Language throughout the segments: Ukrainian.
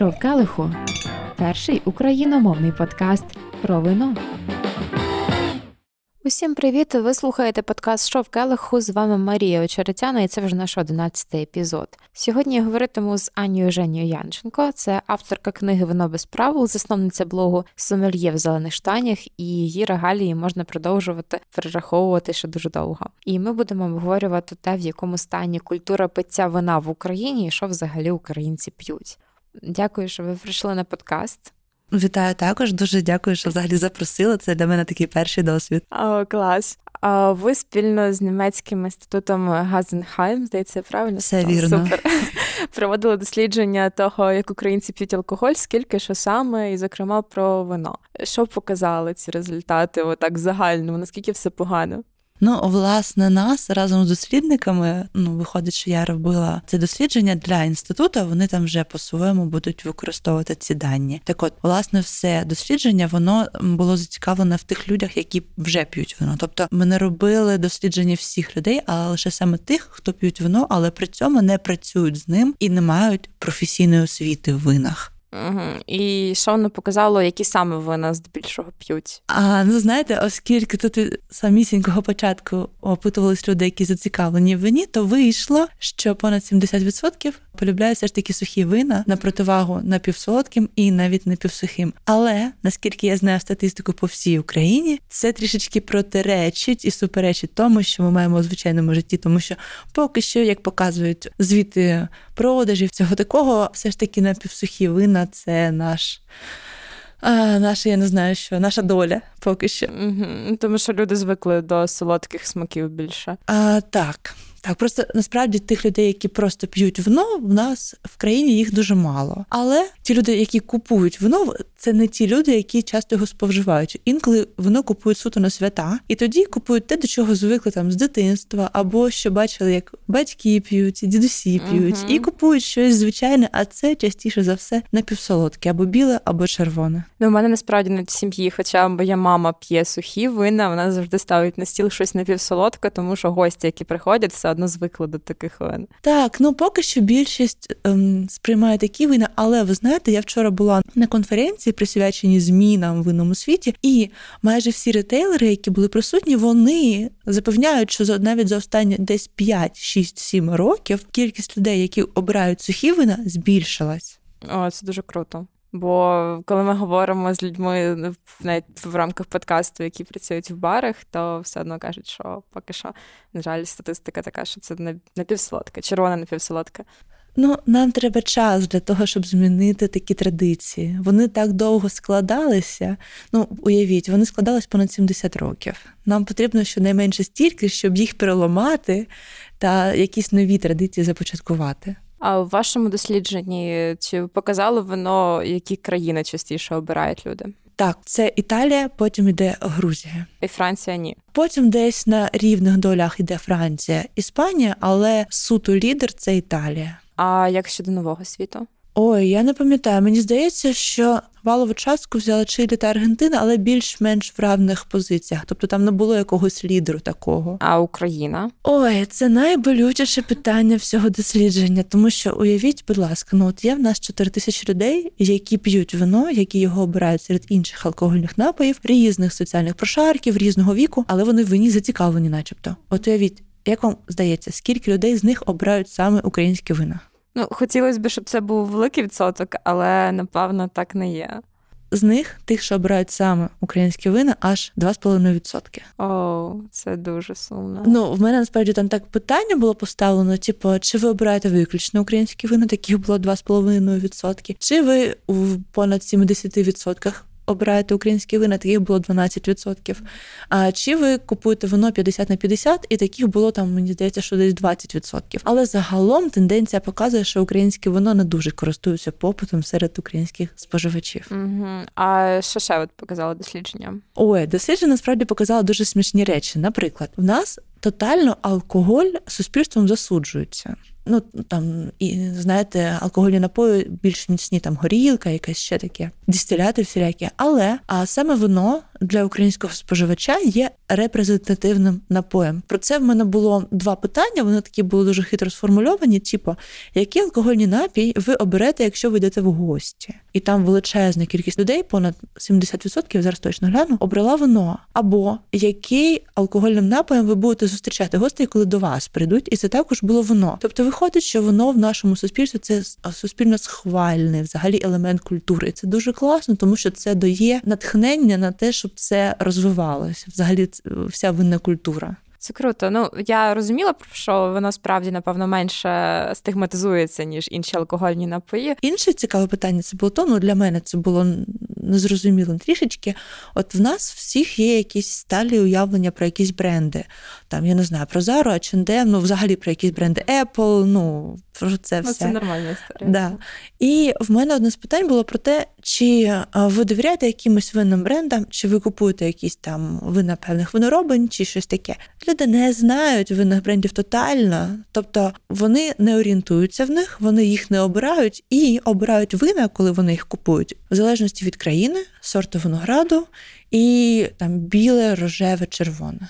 Що в келиху? Перший україномовний подкаст про вино. Усім привіт! Ви слухаєте подкаст «Що в келиху?» З вами Марія Очеретяна, і це вже наш одинадцятий епізод. Сьогодні я говоритиму з Анією Женією Янченко. Це авторка книги Вино без правил, засновниця блогу Сомельє в зелених штанях, і її регалії можна продовжувати перераховувати ще дуже довго. І ми будемо обговорювати те, в якому стані культура пиття вина в Україні і що взагалі українці п'ють. Дякую, що ви прийшли на подкаст. Вітаю також. Дуже дякую, що взагалі запросила. Це для мене такий перший досвід. О, клас. А ви спільно з німецьким інститутом Газенхайм, здається, правильно? Все вірно. Супер. Проводили дослідження того, як українці п'ють алкоголь, скільки що саме, і, зокрема, про вино. Що показали ці результати? Отак в загальному, наскільки все погано? Ну, власне, нас разом з дослідниками. Ну, виходить, що я робила це дослідження для інституту. Вони там вже по-своєму будуть використовувати ці дані. Так, от, власне, все дослідження воно було зацікавлене в тих людях, які вже п'ють вино. Тобто, ми не робили дослідження всіх людей, а лише саме тих, хто п'ють вино, але при цьому не працюють з ним і не мають професійної освіти в винах. Угу. І що воно показало, які саме вина здебільшого п'ють? А ну знаєте, оскільки тут самісінького початку опитувались люди, які зацікавлені в вині, то вийшло, що понад 70% полюбляють все ж таки сухі вина на противагу напівсолодким і навіть напівсухим. Але наскільки я знаю статистику по всій Україні, це трішечки протиречить і суперечить тому, що ми маємо у звичайному житті, тому що поки що, як показують звіти продажів цього такого, все ж таки напівсухі вина це наш. А, Наша, я не знаю, що наша доля поки що. Угу. Тому що люди звикли до солодких смаків більше. А, Так. Так, просто насправді тих людей, які просто п'ють вино, в нас в країні їх дуже мало. Але ті люди, які купують вино, це не ті люди, які часто його споживають. Інколи вино купують суто на свята, і тоді купують те, до чого звикли там з дитинства, або що бачили, як батьки п'ють, дідусі п'ють, uh-huh. і купують щось звичайне, а це частіше за все напівсолодке, або біле, або червоне. Ну, у мене насправді на сім'ї, хоча моя мама п'є сухі вина, вона завжди ставить на стіл щось напівсолодке, тому що гості, які приходять, все одно звикли до таких вин. Так, ну поки що більшість ем, сприймає такі вина, але ви знаєте, я вчора була на конференції, присвячені змінам в винному світі, і майже всі ретейлери, які були присутні, вони запевняють, що навіть за останні десь 5, 6, 7 років кількість людей, які обирають сухі вина, збільшилась. О, це дуже круто. Бо коли ми говоримо з людьми навіть в рамках подкасту, які працюють в барах, то все одно кажуть, що поки що, на жаль, статистика така, що це напівсолодка, червона напівсолодка. Ну, нам треба час для того, щоб змінити такі традиції. Вони так довго складалися. Ну, уявіть, вони складались понад 70 років. Нам потрібно щонайменше стільки, щоб їх переламати та якісь нові традиції започаткувати. А в вашому дослідженні чи показало воно, які країни частіше обирають люди? Так, це Італія, потім йде Грузія. І Франція ні. Потім десь на рівних долях йде Франція, Іспанія, але суто лідер це Італія. А як щодо нового світу? Ой, я не пам'ятаю. Мені здається, що валову частку взяла Чилі та Аргентина, але більш-менш в равних позиціях. Тобто там не було якогось лідеру такого. А Україна? Ой, це найболючіше питання всього дослідження, тому що уявіть, будь ласка, ну от є в нас 4 тисячі людей, які п'ють вино, які його обирають серед інших алкогольних напоїв, різних соціальних прошарків, різного віку, але вони в вині зацікавлені, начебто. От уявіть, як вам здається, скільки людей з них обирають саме українські вина? Ну, хотілося б, щоб це був великий відсоток, але напевно так не є. З них тих, що обирають саме українські вина, аж 2,5%. О, це дуже сумно. Ну, в мене насправді там так питання було поставлено: типу, чи ви обираєте виключно українські вина, таких було 2,5%, чи ви в понад 70% обираєте українські вина, таких було 12%. А чи ви купуєте вино 50 на 50, і таких було там, мені здається, що десь 20%. Але загалом тенденція показує, що українське вино не дуже користується попитом серед українських споживачів. Угу. А що ще от показало дослідження? Ой, дослідження насправді показало дуже смішні речі. Наприклад, в нас тотально алкоголь суспільством засуджується. Ну там і знаєте, алкогольні напої більш міцні, там горілка, якась ще таке, дистиляти всілякі. Але а саме вино для українського споживача є репрезентативним напоєм. Про це в мене було два питання. Вони такі були дуже хитро сформульовані. Типу, який алкогольний напій ви оберете, якщо ви йдете в гості? І там величезна кількість людей, понад 70%, зараз точно гляну, обрала вино. Або який алкогольним напоєм ви будете зустрічати гостей, коли до вас прийдуть, і це також було вино. Тобто виходить, що воно в нашому суспільстві це суспільно схвальний взагалі елемент культури. І Це дуже класно, тому що це дає натхнення на те, щоб це розвивалося. Взагалі, вся винна культура. Це круто. Ну я розуміла, що воно справді напевно менше стигматизується ніж інші алкогольні напої. Інше цікаве питання це було то. Ну для мене це було незрозумілим трішечки. От в нас всіх є якісь сталі уявлення про якісь бренди. Там я не знаю про Zara, H&M, ну взагалі про якісь бренди Apple, ну про це ну, все. Це нормальна історія. Да. І в мене одне з питань було про те, чи ви довіряєте якимось винним брендам, чи ви купуєте якісь там вина певних виноробень, чи щось таке. Люди не знають винних брендів тотально, тобто вони не орієнтуються в них, вони їх не обирають і обирають вина, коли вони їх купують, в залежності від країни, сорту винограду і там біле, рожеве, червоне.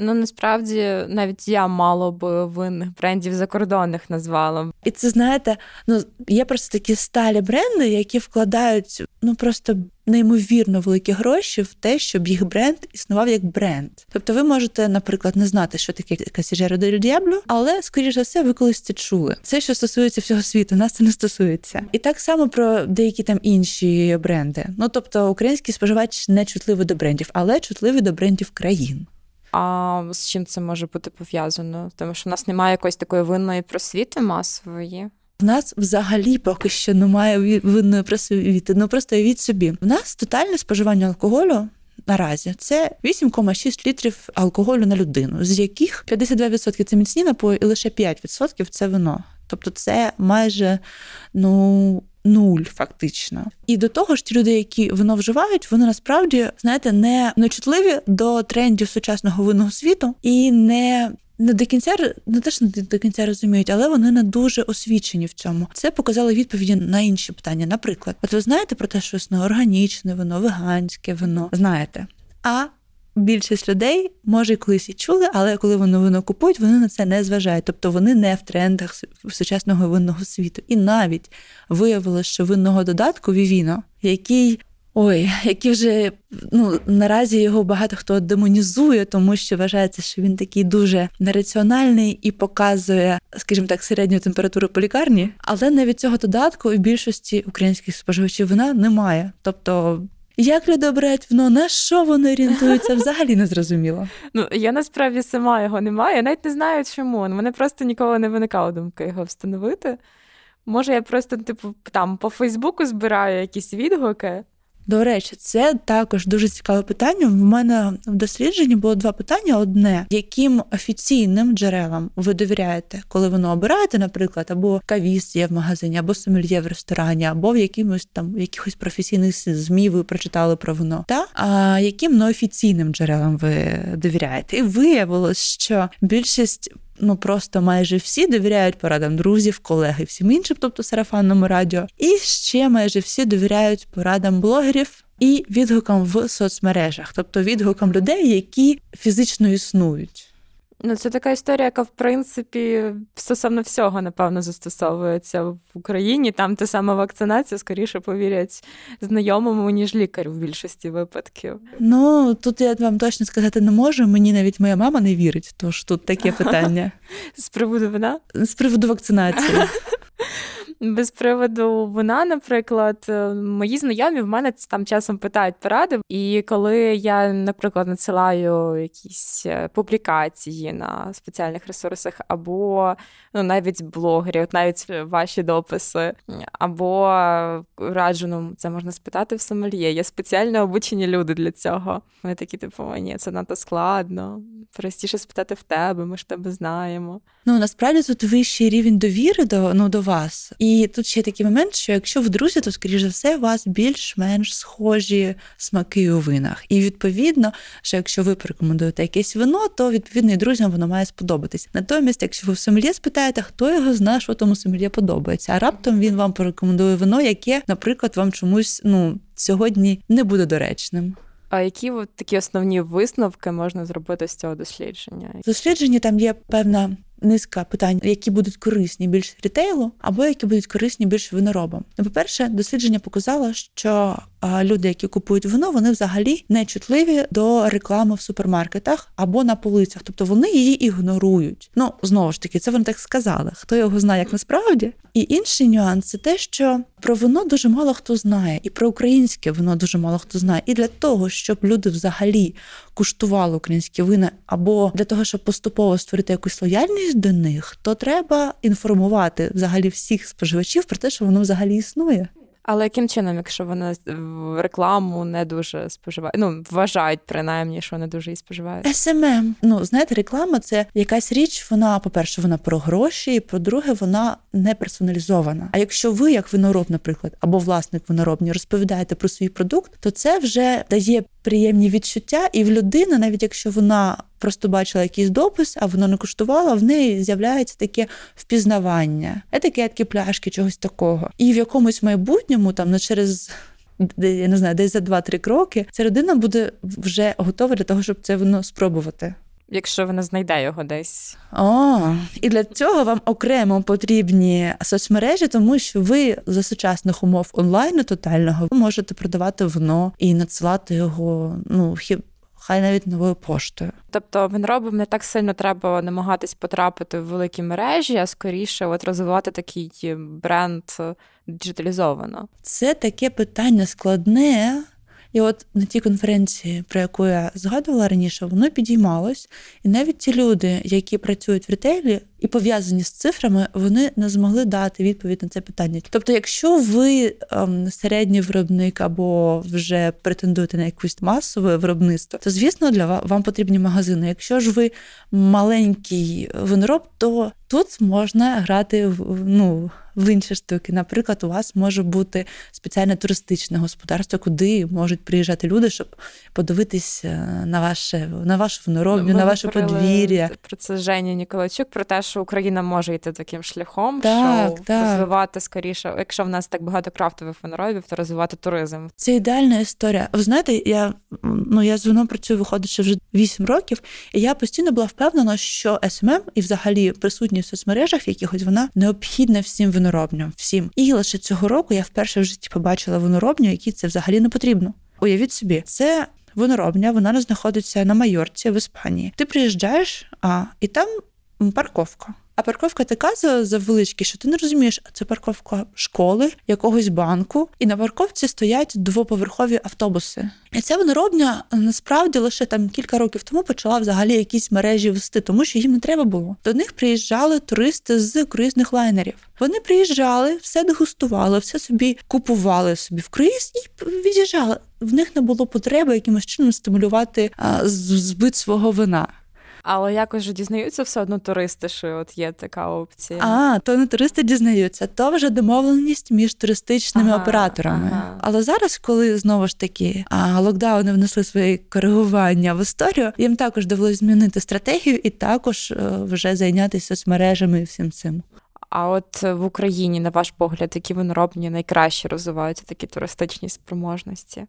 Ну насправді навіть я мало би винних брендів закордонних назвала. І це знаєте, ну є просто такі сталі бренди, які вкладають ну просто неймовірно великі гроші в те, щоб їх бренд існував як бренд. Тобто, ви можете, наприклад, не знати, що таке Касіжеро дель Діабло, але скоріш за все, ви колись це чули. Це що стосується всього світу, нас це не стосується. І так само про деякі там інші бренди. Ну тобто, український споживач не чутливий до брендів, але чутливий до брендів країн. А з чим це може бути пов'язано? Тому що в нас немає якоїсь такої винної просвіти масової. В нас взагалі поки що немає винної просвіти. Ну просто уявіть собі. В нас тотальне споживання алкоголю. Наразі це 8,6 літрів алкоголю на людину, з яких 52% це міцні напої, і лише 5% це вино. Тобто, це майже ну нуль, фактично. І до того ж, ті люди, які вино вживають, вони насправді знаєте не нечутливі до трендів сучасного винного світу і не. Не до кінця не теж не до кінця розуміють, але вони не дуже освічені в цьому. Це показали відповіді на інші питання. Наприклад, от ви знаєте про те, що існує органічне вино, веганське вино. Знаєте. А більшість людей може колись і чули, але коли вони вино купують, вони на це не зважають. Тобто вони не в трендах сучасного винного світу. І навіть виявилося, що винного додатку Вівіно, який. Ой, який вже ну наразі його багато хто демонізує, тому що вважається, що він такий дуже нераціональний і показує, скажімо так, середню температуру по лікарні. Але навіть цього додатку в більшості українських споживачів вина немає. Тобто як вино, на що вони орієнтуються, взагалі не зрозуміло. Ну я насправді сама його не маю. Я навіть не знаю, чому. У мене просто ніколи не виникала думка його встановити. Може, я просто, типу, там по Фейсбуку збираю якісь відгуки. До речі, це також дуже цікаве питання. В мене в дослідженні було два питання: одне, яким офіційним джерелам ви довіряєте, коли воно обираєте, наприклад, або кавіст є в магазині, або сомельє в ресторані, або в якимось там якихось професійних змі ви прочитали про воно. Та а яким неофіційним джерелам ви довіряєте? І виявилось, що більшість ну просто майже всі довіряють порадам друзів, колег і всім іншим, тобто сарафанному радіо. І ще майже всі довіряють порадам блогерів. І відгукам в соцмережах, тобто відгукам людей, які фізично існують. Ну, це така історія, яка в принципі стосовно всього, напевно, застосовується в Україні. Там та сама вакцинація скоріше повірять знайомому, ніж лікарю в більшості випадків. Ну тут я вам точно сказати не можу. Мені навіть моя мама не вірить, тож тут таке питання з приводу вина? З приводу вакцинації. Без приводу вина, наприклад, е, мої знайомі в мене там часом питають поради. І коли я, наприклад, надсилаю якісь е, публікації на спеціальних ресурсах, або ну навіть блогерів, навіть ваші дописи, або раджу, ну, це можна спитати в сомельє. Є спеціально обучені люди для цього. Вони такі, типу, ні, це надто складно. Простіше спитати в тебе, ми ж тебе знаємо. Ну насправді тут вищий рівень довіри до ну до вас. І тут ще такий момент, що якщо в друзі, то скоріш за все у вас більш-менш схожі смаки у винах. І відповідно, що якщо ви порекомендуєте якесь вино, то відповідно і друзям воно має сподобатись. Натомість, якщо ви в сомельє спитаєте, хто його знає, що тому сомельє подобається, а раптом він вам порекомендує вино, яке, наприклад, вам чомусь ну сьогодні не буде доречним. А які от такі основні висновки можна зробити з цього дослідження? Дослідження там є певна низка питань, які будуть корисні більш рітейлу, або які будуть корисні більш виноробам. Ну, по-перше, дослідження показало, що люди, які купують вино, вони взагалі не чутливі до реклами в супермаркетах або на полицях, тобто вони її ігнорують. Ну знову ж таки, це вони так сказали. Хто його знає, як насправді? І інший нюанс це те, що про вино дуже мало хто знає, і про українське вино дуже мало хто знає. І для того, щоб люди взагалі куштували українські вина, або для того, щоб поступово створити якусь лояльність до них, то треба інформувати взагалі всіх споживачів про те, що воно взагалі існує. Але яким чином, якщо вони рекламу не дуже споживають, ну вважають принаймні, що не дуже її споживають? СММ. Ну знаєте, реклама це якась річ. Вона, по-перше, вона про гроші, і по-друге, вона не персоналізована. А якщо ви, як винороб, наприклад, або власник виноробні, розповідаєте про свій продукт, то це вже дає приємні відчуття, і в людини, навіть якщо вона просто бачила якийсь допис, а воно не коштувало, в неї з'являється таке впізнавання, етикетки, пляшки, чогось такого. І в якомусь майбутньому, там не через. Я не знаю, десь за 2-3 кроки ця людина буде вже готова для того, щоб це воно спробувати. Якщо вона знайде його десь. О, і для цього вам окремо потрібні соцмережі, тому що ви за сучасних умов онлайну тотального можете продавати вино і надсилати його. Ну хіб хай навіть новою поштою. Тобто виноробам не так сильно треба намагатись потрапити в великі мережі, а скоріше от розвивати такий бренд диджиталізовано. Це таке питання складне. І от на тій конференції, про яку я згадувала раніше, воно підіймалось, і навіть ті люди, які працюють в ретейлі і пов'язані з цифрами, вони не змогли дати відповідь на це питання. Тобто, якщо ви ем, середній виробник або вже претендуєте на якусь масове виробництво, то звісно для вам потрібні магазини. Якщо ж ви маленький винороб, то тут можна грати в ну в інші штуки. Наприклад, у вас може бути спеціальне туристичне господарство, куди можуть приїжджати люди, щоб подивитись е, на ваше на вашу виноробню, на ваше подвір'я. Про це Женя Ніколайчук, про те, що Україна може йти таким шляхом, так, що так. розвивати скоріше, якщо в нас так багато крафтових виноробів, то розвивати туризм. Це ідеальна історія. Ви знаєте, я ну я з вином працюю, виходить, вже 8 років, і я постійно була впевнена, що СММ і взагалі присутність в соцмережах якихось вона необхідна всім виноробням. Всім. І лише цього року я вперше в житті побачила виноробню, якій це взагалі не потрібно. Уявіть собі, це виноробня, вона знаходиться на Майорці в Іспанії. Ти приїжджаєш, а і там парковка. А парковка така завеличка, що ти не розумієш, а це парковка школи, якогось банку, і на парковці стоять двоповерхові автобуси. І ця виноробня насправді лише там кілька років тому почала взагалі якісь мережі вести, тому що їм не треба було. До них приїжджали туристи з круїзних лайнерів. Вони приїжджали, все дегустували, все собі купували собі в круїз і від'їжджали. В них не було потреби якимось чином стимулювати а, збит свого вина. Але якось же дізнаються все одно туристи, що от є така опція. А, то не туристи дізнаються, то вже домовленість між туристичними ага, операторами. Ага. Але зараз, коли знову ж таки а, локдауни внесли свої коригування в історію, їм також довелося змінити стратегію і також е, вже зайнятися соцмережами і всім цим. А от в Україні, на ваш погляд, які виноробні найкраще розвиваються такі туристичні спроможності?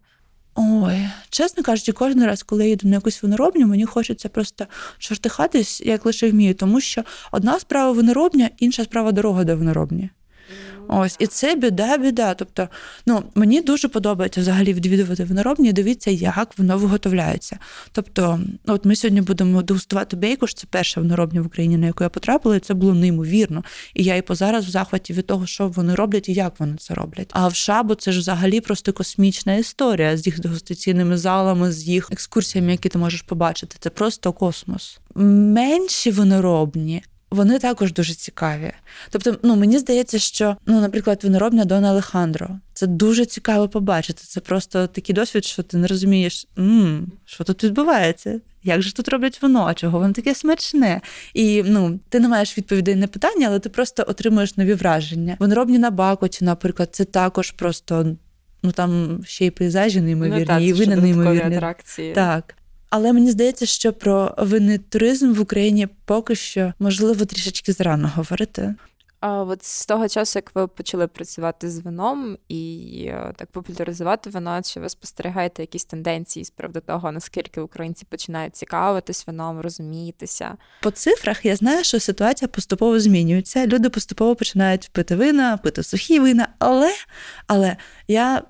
Ой, чесно кажучи, кожен раз, коли я їду на якусь виноробню, мені хочеться просто чортихатись, як лише вмію, тому що одна справа виноробня, інша справа дорога до виноробні. Ось і це біда, біда. Тобто, ну мені дуже подобається взагалі відвідувати виноробні і дивитися, як воно виготовляється. Тобто, от ми сьогодні будемо дегустувати бейкуш, це перша виноробня в Україні, на яку я потрапила, і це було неймовірно. І я і позараз в захваті від того, що вони роблять і як вони це роблять. А в шабу це ж взагалі просто космічна історія з їх дегустаційними залами, з їх екскурсіями, які ти можеш побачити. Це просто космос. Менші виноробні вони також дуже цікаві. Тобто, ну мені здається, що ну, наприклад, виноробня Дона Алехандро. Це дуже цікаво побачити. Це просто такий досвід, що ти не розумієш, м що тут відбувається. Як же тут роблять вино, чого воно таке смачне? І ну, ти не маєш відповідей на питання, але ти просто отримуєш нові враження. Виноробні на Бакоті, наприклад, це також просто ну там ще й пейзажі неймовірні, ну, так, і вини неймовірні. атракції. Так. Але мені здається, що про винний туризм в Україні поки що можливо трішечки зарано говорити. А от з того часу, як ви почали працювати з вином і е, так популяризувати вино, чи ви спостерігаєте якісь тенденції з приводу того, наскільки українці починають цікавитись вином, розумітися? По цифрах я знаю, що ситуація поступово змінюється. Люди поступово починають пити вина, пити сухі вина, але але я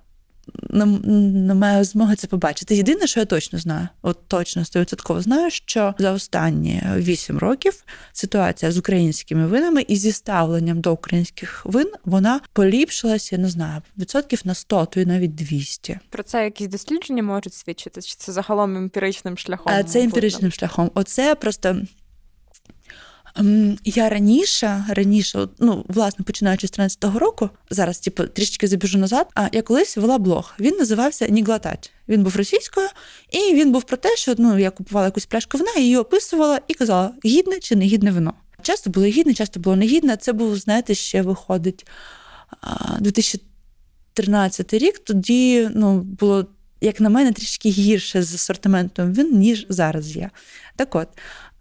не, не маю змоги це побачити. Єдине, що я точно знаю, от точно стовідсотково знаю, що за останні вісім років ситуація з українськими винами і зі ставленням до українських вин вона поліпшилася, я не знаю, відсотків на 100, то й навіть 200. Про це якісь дослідження можуть свідчити? Чи це загалом емпіричним шляхом? А це емпіричним шляхом. Оце просто я раніше, раніше, ну власне починаючи з 13-го року, зараз типу, трішечки забіжу назад. А я колись вела блог. Він називався Ніглатач. Він був російською, і він був про те, що ну я купувала якусь пляшку вина, її описувала і казала, гідне чи не гідне вино. Часто було гідне, часто було негідне. Це був, знаєте, ще виходить 2013 рік. Тоді ну було. Як на мене, трішки гірше з асортиментом він, ніж зараз є. Так от,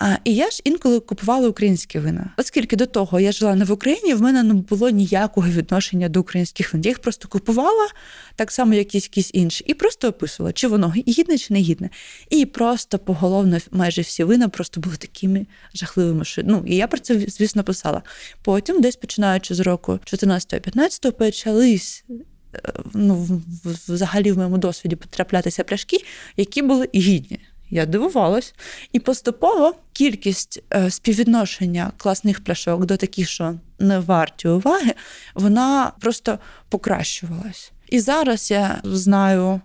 а, І я ж інколи купувала українські вина. Оскільки до того я жила не в Україні, в мене не було ніякого відношення до українських вин. Я їх просто купувала, так само, як якісь інші, і просто описувала, чи воно гідне, чи не гідне. І просто поголовно майже всі вина просто були такими жахливими. що Ну, І я про це, звісно, писала. Потім, десь починаючи з року 14-15, почались. Е, ну, взагалі в моєму досвіді потраплятися пляшки, які були гідні. Я дивувалась. І поступово кількість е, співвідношення класних пляшок до таких, що не варті уваги, вона просто покращувалась. І зараз я знаю,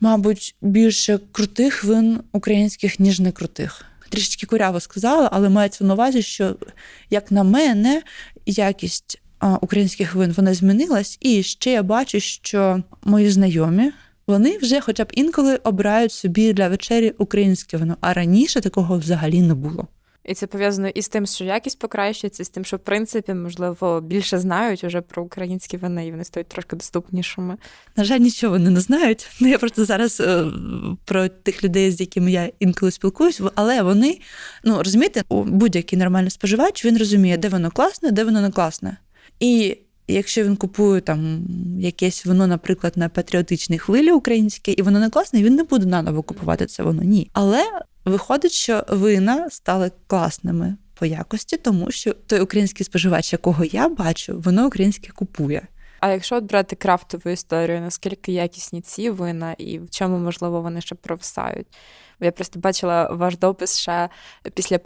мабуть, більше крутих вин українських, ніж не крутих. Трішечки куряво сказала, але мається на увазі, що, як на мене, якість українських вин вона змінилась. І ще я бачу, що мої знайомі вони вже, хоча б інколи, обирають собі для вечері українське вино, а раніше такого взагалі не було. І це пов'язано і з тим, що якість покращується, і з тим, що в принципі, можливо, більше знають уже про українські вини, і вони стають трошки доступнішими. На жаль, нічого вони не знають. Ну я просто зараз е, про тих людей, з якими я інколи спілкуюсь, але вони ну розумієте, будь-який нормальний споживач він розуміє, де воно класне, де воно не класне. І Якщо він купує там якесь воно, наприклад, на патріотичній хвилі українське, і воно не класне, він не буде наново купувати це воно. Ні. Але виходить, що вина стали класними по якості, тому що той український споживач, якого я бачу, воно українське купує. А якщо от брати крафтову історію, наскільки якісні ці вина і в чому можливо вони ще провисають? Я просто бачила ваш допис ще після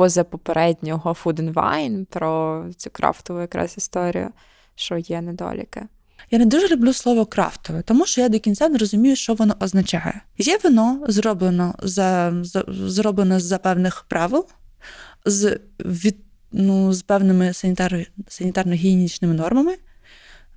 позапопереднього Food and Wine про цю крафтову якраз історію що є недоліки. Я не дуже люблю слово крафтове, тому що я до кінця не розумію, що воно означає. Є вино зроблено за, за зроблено за певних правил, з від, ну, з певними санітар, санітарно-гігієнічними нормами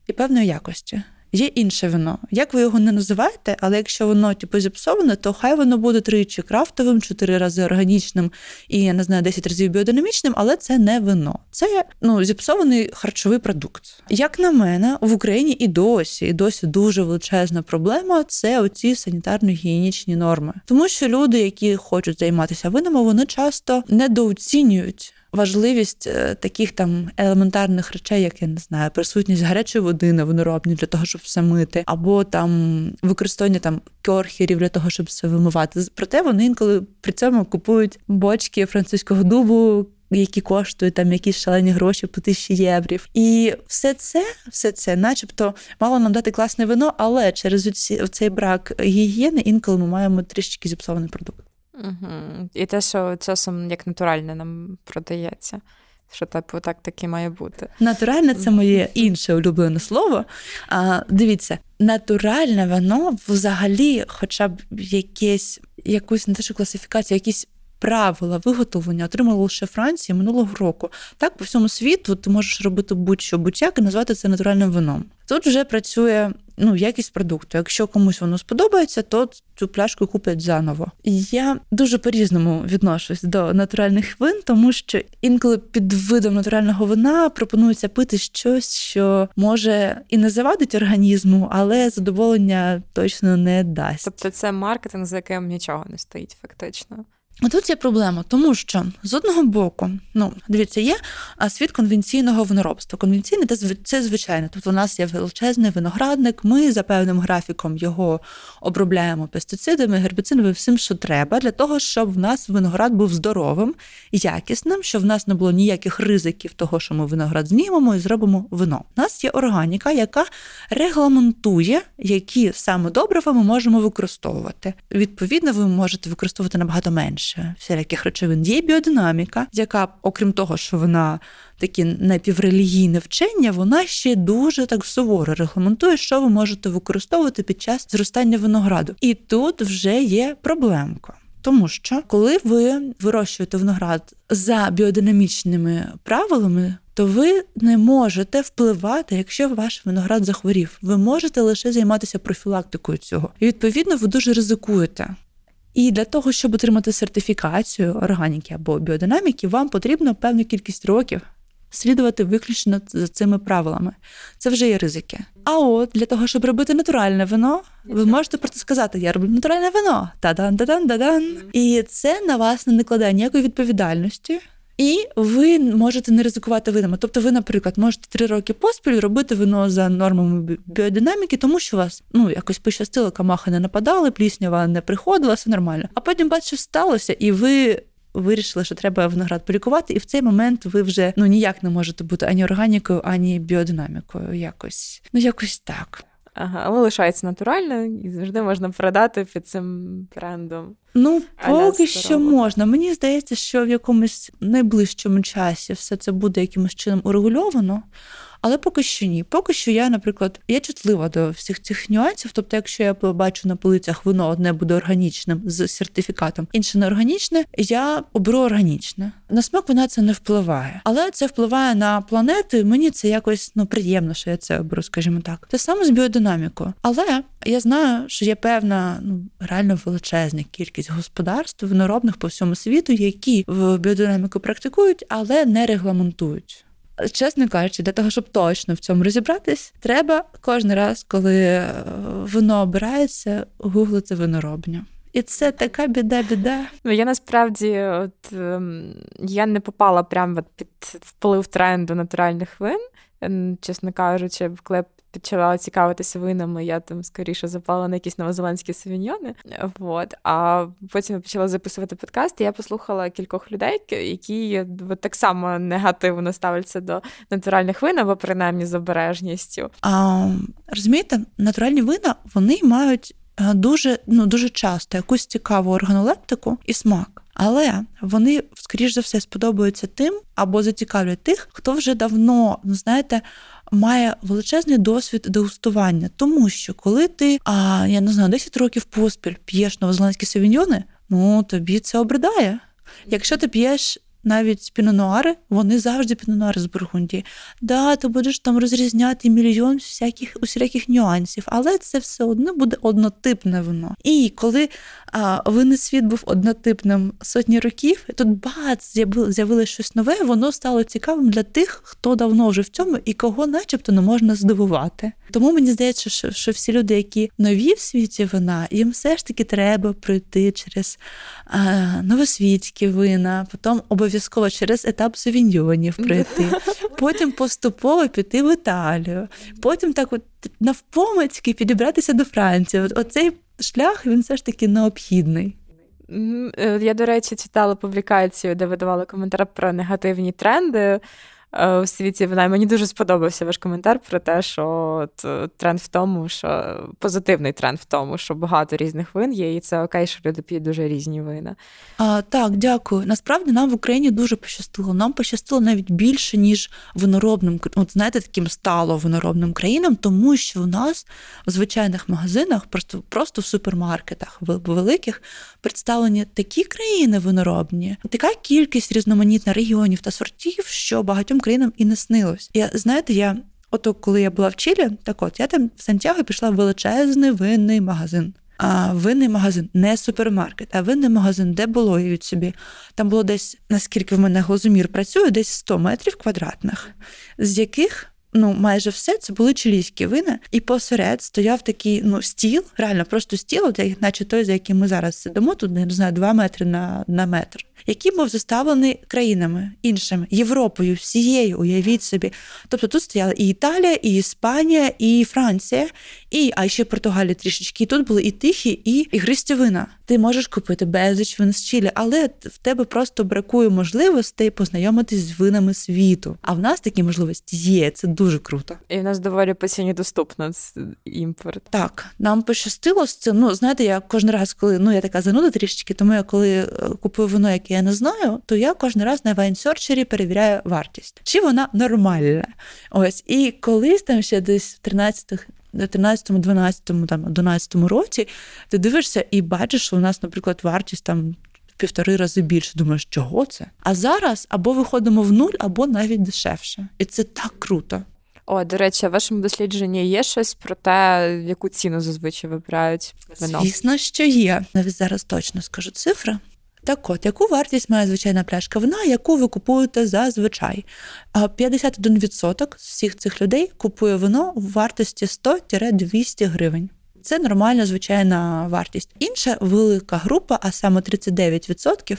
і певної якості. Є інше вино. Як ви його не називаєте, але якщо воно типу зіпсоване, то хай воно буде тричі крафтовим, чотири рази органічним і я не знаю, 10 разів біодинамічним, але це не вино. Це ну зіпсований харчовий продукт. Як на мене, в Україні і досі, і досі дуже величезна проблема це оці санітарно-гігієнічні норми, тому що люди, які хочуть займатися винами, вони часто недооцінюють важливість е, таких там елементарних речей, як я не знаю, присутність гарячої води на виноробні для того, щоб все мити, або там використання там кьорхерів для того, щоб все вимивати. Проте вони інколи при цьому купують бочки французького дубу. Які коштують там якісь шалені гроші по тисячі єврів. І все це, все це, начебто, мало нам дати класне вино, але через цей брак гігієни інколи ми маємо трішки зіпсований продукт. Угу. І те, що часом як натуральне нам продається. Що типу, так таки має бути. Натуральне це моє інше улюблене слово. А, Дивіться, натуральне воно взагалі, хоча б якесь, якусь не те, що класифікацію, якісь правила виготовлення отримала лише Франція минулого року. Так, по всьому світу ти можеш робити будь-що будь-як і назвати це натуральним вином. Тут вже працює ну, якість продукту. Якщо комусь воно сподобається, то цю пляшку куплять заново. Я дуже по-різному відношусь до натуральних вин, тому що інколи під видом натурального вина пропонується пити щось, що може і не завадить організму, але задоволення точно не дасть. Тобто це маркетинг, за яким нічого не стоїть, фактично. А тут є проблема, тому що з одного боку, ну дивіться, є світ конвенційного виноробства. Конвенційне це звичайно. Тобто у нас є величезний виноградник. Ми за певним графіком його обробляємо пестицидами, гербіцидами, всім, що треба, для того, щоб в нас виноград був здоровим, якісним, щоб в нас не було ніяких ризиків того, що ми виноград знімемо і зробимо вино. У нас є органіка, яка регламентує, які саме добрива ми можемо використовувати. Відповідно, ви можете використовувати набагато менше менше всіляких речовин. Є біодинаміка, яка, окрім того, що вона такі напіврелігійне вчення, вона ще дуже так суворо регламентує, що ви можете використовувати під час зростання винограду. І тут вже є проблемка. Тому що коли ви вирощуєте виноград за біодинамічними правилами, то ви не можете впливати, якщо ваш виноград захворів. Ви можете лише займатися профілактикою цього. І відповідно ви дуже ризикуєте. І для того, щоб отримати сертифікацію органіки або біодинаміки, вам потрібно певну кількість років слідувати виключно за цими правилами. Це вже є ризики. А от для того, щоб робити натуральне вино, ви можете просто сказати: Я роблю натуральне вино. Та-дан, та-дан, та-дан. І це на вас не накладає ніякої відповідальності. І ви можете не ризикувати винами. Тобто, ви, наприклад, можете три роки поспіль робити вино за нормами біодинаміки, тому що вас ну якось пощастило, камахи не нападали, пліснява не приходила, все нормально. А потім бачите, сталося, і ви. Вирішили, що треба виноград полікувати, і в цей момент ви вже ну ніяк не можете бути ані органікою, ані біодинамікою. Якось ну якось так. Ага, але лишається натурально і завжди можна продати під цим брендом. Ну, поки що можна. Мені здається, що в якомусь найближчому часі все це буде якимось чином урегульовано. Але поки що ні. Поки що я, наприклад, я чутлива до всіх цих нюансів. Тобто, якщо я побачу на полицях вино одне буде органічним з сертифікатом, інше не органічне, я оберу органічне. На смак вона це не впливає, але це впливає на планету. і Мені це якось ну приємно, що я це оберу, скажімо так. Те саме з біодинамікою. Але я знаю, що є певна ну реально величезна кількість господарств виноробних по всьому світу, які в біодинаміку практикують, але не регламентують. Чесно кажучи, для того, щоб точно в цьому розібратись, треба кожен раз, коли е, вино обирається, гуглити виноробню. І це така біда-біда. Ну я насправді, от ем, я не попала прямо під вплив тренду натуральних вин, чесно кажучи, коли почала цікавитися винами, я там скоріше запала на якісь новозеландські савіньйони. Вот. А потім я почала записувати подкаст, і я послухала кількох людей, які от, так само негативно ставляться до натуральних вин, або принаймні з обережністю. А, Розумієте, натуральні вина вони мають е, дуже ну, дуже часто якусь цікаву органолептику і смак. Але вони, скоріш за все, сподобаються тим або зацікавлять тих, хто вже давно, ну знаєте, має величезний досвід дегустування, тому що коли ти, а я не знаю, 10 років поспіль п'єш новозеландські савіньйони, ну тобі це обридає. Якщо ти п'єш навіть пінонуари, вони завжди пінонуари з Бургундії. Да, ти будеш там розрізняти мільйон всяких усіляких нюансів, але це все одно буде однотипне вино. І коли а, винний світ був однотипним сотні років, тут бац, з'явилось щось нове, воно стало цікавим для тих, хто давно вже в цьому і кого, начебто, не можна здивувати. Тому мені здається, що, що всі люди, які нові в світі вина, їм все ж таки треба пройти через а, новосвітські вина, потім обов'язково через етап сувіньйонів пройти, потім поступово піти в Італію, потім так от навпомацьки підібратися до Франції. От Оцей шлях він все ж таки необхідний. Е, я, до речі, читала публікацію, де видавали коментар про негативні тренди у світі вина. Мені дуже сподобався ваш коментар про те, що от, е, тренд в тому, що позитивний тренд в тому, що багато різних вин є, і це окей, що люди п'ють дуже різні вина. А, Так, дякую. Насправді нам в Україні дуже пощастило. Нам пощастило навіть більше, ніж виноробним, от знаєте, таким стало виноробним країнам, тому що у нас в звичайних магазинах, просто просто в супермаркетах великих представлені такі країни виноробні, така кількість різноманітних регіонів та сортів, що багатьом країнам і не снилось. Я знаєте, я ото коли я була в Чилі, так от я там в Сантьяго пішла в величезний винний магазин. А винний магазин, не супермаркет, а винний магазин, де було уявіть собі. Там було десь, наскільки в мене глазомір працює, десь 100 метрів квадратних, з яких ну майже все це були чилійські вина, і посеред стояв такий ну стіл, реально просто стіл, от, наче той, за яким ми зараз сидимо, тут не знаю, два метри на, на метр який був заставлений країнами іншими Європою, всією, уявіть собі. Тобто тут стояла і Італія, і Іспанія, і Франція, і а ще Португалія трішечки. І тут були і тихі, і ігристі вина. Ти можеш купити безліч вин з Чилі, але в тебе просто бракує можливостей познайомитись з винами світу. А в нас такі можливості є. Це дуже круто. І в нас доволі по ціні доступно імпорт. Так, нам пощастило з цим. Ну знаєте, я кожен раз, коли ну я така зануда трішечки, тому я коли е, купую вино, яке я не знаю, то я кожен раз на вайнсерчері перевіряю вартість, чи вона нормальна. Ось і колись там ще десь в 13-х 13, 12, там 11 році ти дивишся і бачиш, що у нас, наприклад, вартість там півтори рази більше. Думаєш, чого це? А зараз або виходимо в нуль, або навіть дешевше. І це так круто. О, до речі, в вашому дослідженні є щось про те, яку ціну зазвичай вибирають вино? Звісно, що є. Навіть зараз точно скажу цифри. Так от, яку вартість має звичайна пляшка вина, яку ви купуєте зазвичай? 51% з всіх цих людей купує вино в вартості 100-200 гривень. Це нормальна звичайна вартість. Інша велика група, а саме 39%,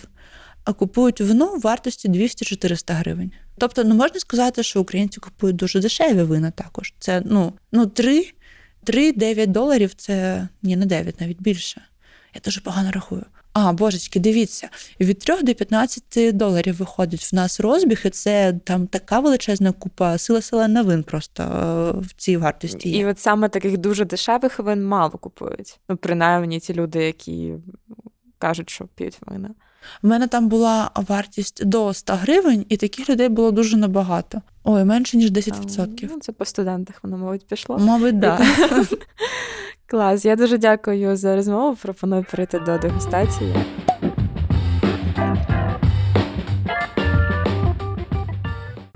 купують вино в вартості 200-400 гривень. Тобто, не можна сказати, що українці купують дуже дешеві вина також. Це ну, ну 3, 3-9 доларів це ні, не 9, навіть більше. Я дуже погано рахую. А, божечки, дивіться, від 3 до 15 доларів виходить в нас розбіг, і це там така величезна купа сила села новин просто е, в цій вартості. є. І от саме таких дуже дешевих вин мало купують. Ну, принаймні ті люди, які кажуть, що п'ють вина. У мене там була вартість до 100 гривень, і таких людей було дуже набагато. Ой, менше ніж 10%. Ну, Це по студентах воно, мабуть, пішло. Мабуть, так. Да. Клас, я дуже дякую за розмову. Пропоную перейти до дегустації.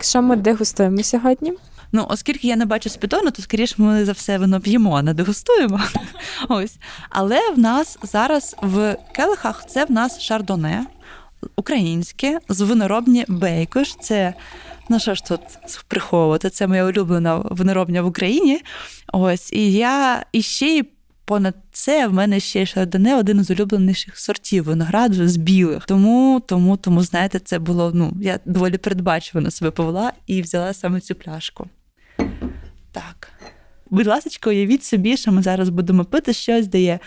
Що ми дегустуємо сьогодні? Ну, оскільки я не бачу спідону, то скоріше ми за все вино п'ємо, а не дегустуємо. Ось. Але в нас зараз в келихах це в нас шардоне українське, з виноробні бейкош. Це ну що ж тут приховувати? Це моя улюблена виноробня в Україні. Ось і я і ще понад це в мене ще шардоне один з улюбленіших сортів винограду з білих. Тому, тому, тому, знаєте, це було. Ну я доволі передбачувано себе повела і взяла саме цю пляшку. Так. Будь ласка, уявіть собі, що ми зараз будемо пити щось, де є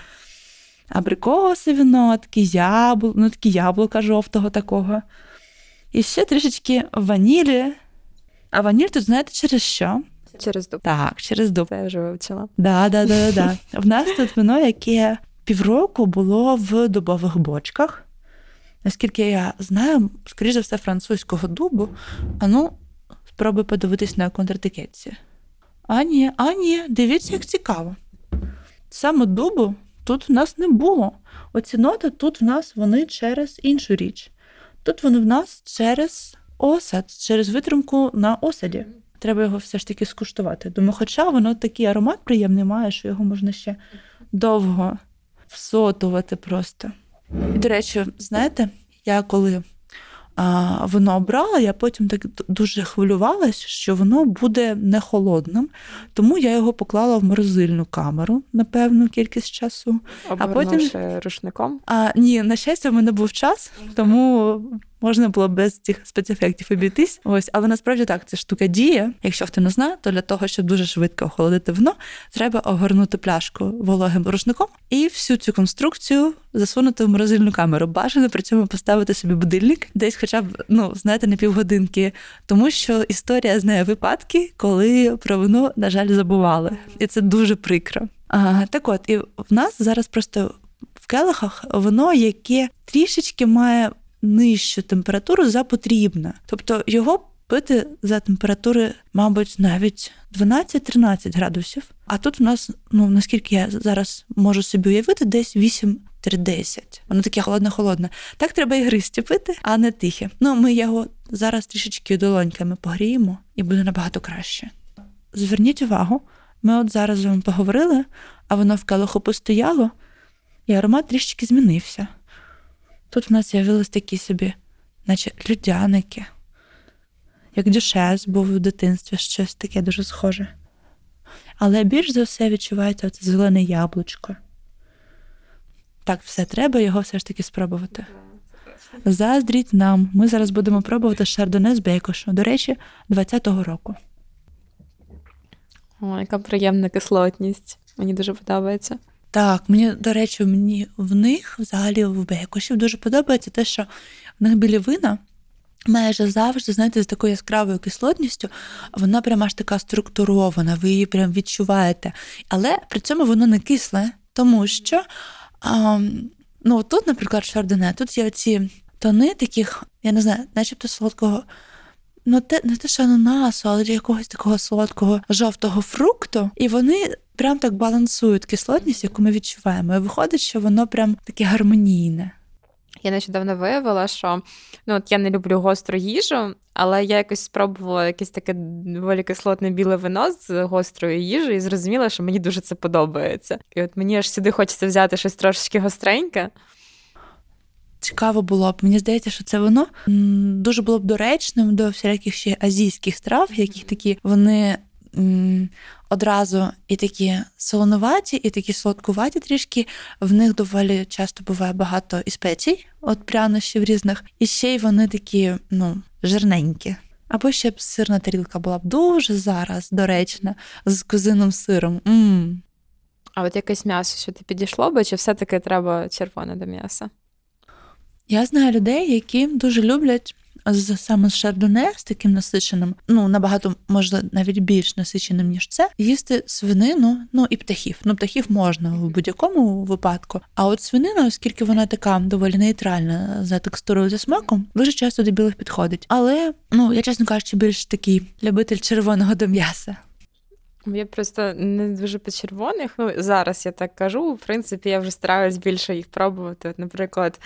абрикосові нотки, яблу, нотки яблука жовтого такого. І ще трішечки ванілі. А ваніль тут, знаєте, через що? Через дуб. Так, через дуб. Це я вже вивчила. Да, да, да, да. В нас тут вино, яке півроку було в дубових бочках. Наскільки я знаю, скоріш за все, французького дубу. А ну, спробуй подивитись на контртикетці. А ні, а ні, дивіться, як цікаво. Саме дубу тут в нас не було. Оці ноти тут в нас вони через іншу річ. Тут вони в нас через осад, через витримку на осаді. Треба його все ж таки скуштувати. Думаю, хоча воно такий аромат приємний має, що його можна ще довго всотувати просто. І, до речі, знаєте, я коли воно обрала, я потім так дуже хвилювалася, що воно буде не холодним, тому я його поклала в морозильну камеру на певну кількість часу. а потім рушником? А, Ні, на щастя, в мене був час, тому можна було без цих спецефектів обійтись. Ось, але насправді так, ця штука діє. Якщо хто не знає, то для того, щоб дуже швидко охолодити вино, треба огорнути пляшку вологим рушником і всю цю конструкцію засунути в морозильну камеру. Бажано при цьому поставити собі будильник, десь, хоча б ну знаєте, на півгодинки, тому що історія знає випадки, коли про вино, на жаль, забували, і це дуже прикро. А, Так, от і в нас зараз просто в келихах вино, яке трішечки має нижчу температуру за потрібне. Тобто його пити за температури, мабуть, навіть 12-13 градусів. А тут в нас, ну наскільки я зараз можу собі уявити, десь 8 10. Воно таке холодне-холодне. Так треба і гристі пити, а не тихе. Ну, ми його зараз трішечки долоньками погріємо і буде набагато краще. Зверніть увагу, ми от зараз з вами поговорили, а воно в келиху постояло, і аромат трішечки змінився. Тут в нас з'явились такі собі, наче людяники. як дюшес був у дитинстві, щось таке дуже схоже. Але більш за все відчувається оце зелене яблучко. Так, все, треба його все ж таки спробувати. Заздріть нам. Ми зараз будемо пробувати шардоне з бейкошу. До речі, 20-го року. О, яка приємна кислотність. Мені дуже подобається. Так, мені, до речі, мені в них взагалі в бейкошів дуже подобається те, що в них білі вина майже завжди, знаєте, з такою яскравою кислотністю, вона прям аж така структурована, ви її прям відчуваєте. Але при цьому воно не кисле, тому що а, ну, тут, наприклад, шардоне, тут є ці тони таких, я не знаю, начебто солодкого. Ну, те, не те, що ананасу, але якогось такого солодкого жовтого фрукту, і вони прям так балансують кислотність, яку ми відчуваємо. І виходить, що воно прям таке гармонійне. Я нещодавно виявила, що ну от я не люблю гостру їжу, але я якось спробувала якесь таке доволі кислотне біле вино з гострою їжею і зрозуміла, що мені дуже це подобається. І от мені аж сюди хочеться взяти щось трошечки гостреньке. Цікаво було б. Мені здається, що це воно дуже було б доречним до всіляких ще азійських страв, які такі вони одразу і такі солонуваті, і такі солодкуваті трішки. В них доволі часто буває багато і спецій, от прянощів різних, і ще й вони такі, ну, жирненькі. Або ще б сирна тарілка була б дуже зараз доречна, з козиним сиром. М-м. А от якесь м'ясо сюди підійшло би, чи все-таки треба червоне до м'яса? Я знаю людей, які дуже люблять з саме з шардоне, з таким насиченим, ну набагато може навіть більш насиченим, ніж це, їсти свинину, ну і птахів. Ну, птахів можна в будь-якому випадку. А от свинина, оскільки вона така доволі нейтральна за текстурою за смаком, дуже часто до білих підходить. Але ну я чесно кажучи, більш такий любитель червоного до м'яса. Я просто не дуже по червоних. Ну зараз я так кажу. В принципі, я вже стараюсь більше їх пробувати. От, Наприклад,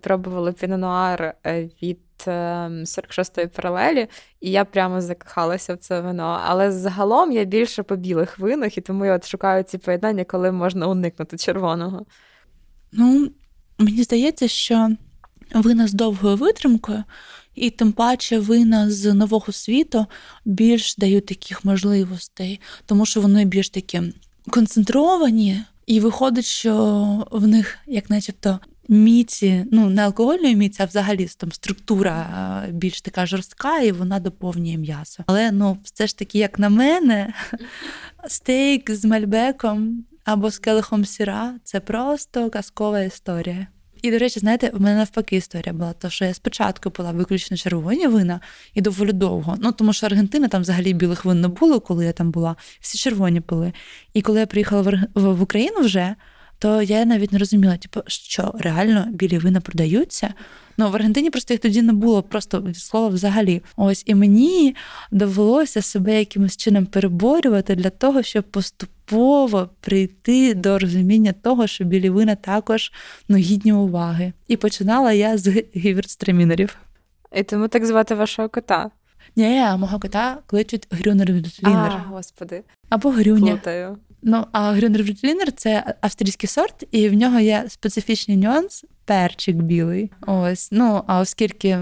пробувала пінонуар е, від 46-ї ем, паралелі, і я прямо закохалася в це вино. Але загалом я більше по білих винах, і тому я от шукаю ці поєднання, коли можна уникнути червоного. Ну, мені здається, що вина з довгою витримкою, і тим паче вина з нового світу більш дають таких можливостей, тому що вони більш такі концентровані. І виходить, що в них, як начебто, міці, ну не алкогольної міці, а взагалі там структура більш така жорстка, і вона доповнює м'ясо. Але ну, все ж таки, як на мене, стейк з мальбеком або з келихом сіра це просто казкова історія. І, до речі, знаєте, в мене навпаки історія була, то що я спочатку пила виключно червоні вина і доволі довго. Ну тому що Аргентина там взагалі білих вин не було, коли я там була. Всі червоні пили. І коли я приїхала в Україну вже, то я навіть не розуміла, типу, що реально білі вина продаються. Ну в Аргентині просто їх тоді не було, просто від слова взагалі. Ось і мені довелося себе якимось чином переборювати для того, щоб поступово прийти до розуміння того, що білі вина також ну, гідні уваги. І починала я з гіверстремінерів. І тому так звати вашого кота. Ні, мого кота кличуть Грюнер Вітлінер. А, господи. Або Грюня. Плутаю. Ну, а Грюнер Вітлінер це австрійський сорт, і в нього є специфічний нюанс перчик білий. Ось. Ну, а оскільки.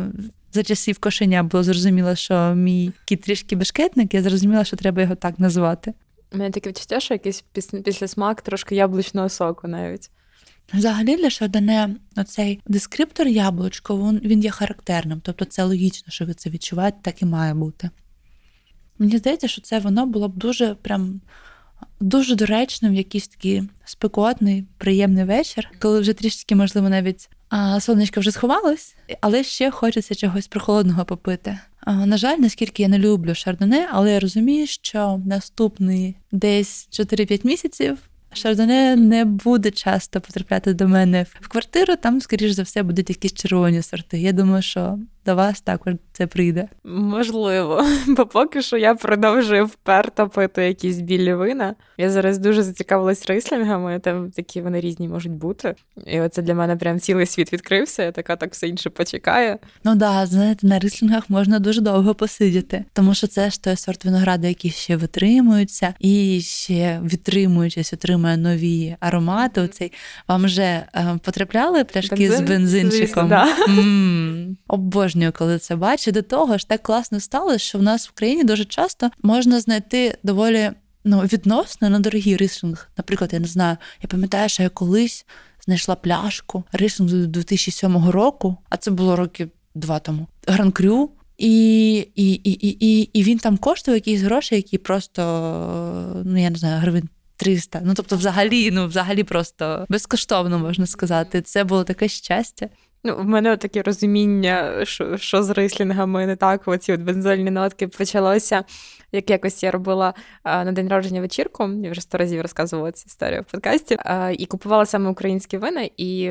За часів кошеня було зрозуміло, що мій кіт трішки бешкетник, я зрозуміла, що треба його так назвати. У мене таке відчуття, що якийсь після смак трошки яблучного соку навіть. Взагалі для Шардоне оцей дескриптор яблучко він, він є характерним, тобто це логічно, що ви це відчуваєте, так і має бути. Мені здається, що це воно було б дуже прям дуже доречним в якийсь такий спекотний, приємний вечір, коли вже трішки, можливо, навіть а, сонечко вже сховалось, але ще хочеться чогось прохолодного попити. А, на жаль, наскільки я не люблю шардоне, але я розумію, що наступний десь 4-5 місяців Шардоне не буде часто потрапляти до мене в квартиру. Там, скоріш за все, будуть якісь червоні сорти. Я думаю, що до вас також це прийде. Можливо, бо поки що я продовжую вперто пити якісь білі вина. Я зараз дуже зацікавилась рислінгами, там такі вони різні можуть бути. І оце для мене прям цілий світ відкрився. Я така так все інше почекаю. Ну да, знаєте, на рислінгах можна дуже довго посидіти, тому що це ж той сорт винограду, який ще витримується, і ще відтримуючись, отримує нові аромати. Оцей вам вже е, потрапляли пляшки Бензин? з бензинчиком? Звісно, да. М-м, обожнюю, коли це бачу. До того ж, так класно сталося, що в нас в країні дуже часто можна знайти доволі ну, відносно на дорогий рислинг. Наприклад, я не знаю, я пам'ятаю, що я колись знайшла пляшку рислинг 2007 року, а це було роки два тому. Гран-крю. І і, і, і, і, він там коштував якісь гроші, які просто, ну я не знаю, гривень 300. Ну тобто, взагалі, ну взагалі просто безкоштовно можна сказати. Це було таке щастя. Ну, в мене таке розуміння, що що з рислінгами не так. Оці от бензольні нотки почалося. Як якось я робила а, на день народження вечірку, я вже сто разів розказувала цю історію в подкасті, а, і купувала саме українські вина. І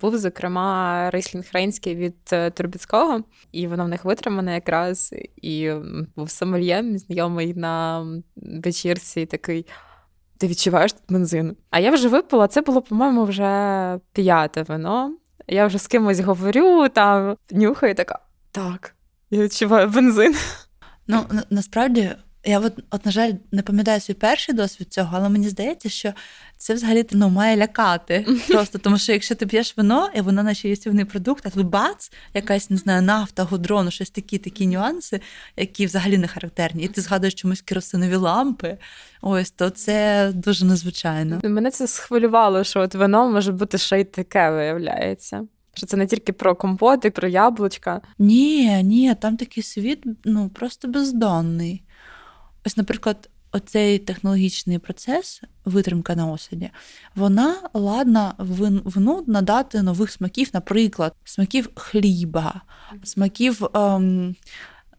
був, зокрема, рислінг рейнський від е, Турбіцького, і воно в них витримане якраз. І був сомельє, знайомий на вечірці такий. Ти відчуваєш тут бензин? А я вже випила, це було, по-моєму, вже п'яте вино. Я вже з кимось говорю, там нюхаю така. Так, я відчуваю бензин. Ну, насправді я от, от, на жаль, не пам'ятаю свій перший досвід цього, але мені здається, що це взагалі ну, має лякати. Просто тому, що якщо ти п'єш вино, і воно наче їстівний продукт, а тут бац, якась не знаю, нафта, гудрону, щось такі такі нюанси, які взагалі не характерні. І ти згадуєш чомусь керосинові лампи. Ось то це дуже незвичайно. Мене це схвилювало, що от вино може бути ще й таке, виявляється. Що це не тільки про компоти, про яблучка. Ні, ні, там такий світ ну просто бездонний. Ось, наприклад, оцей технологічний процес, витримка на осаді, вона ладна вину надати нових смаків, наприклад, смаків хліба, смаків. Ем,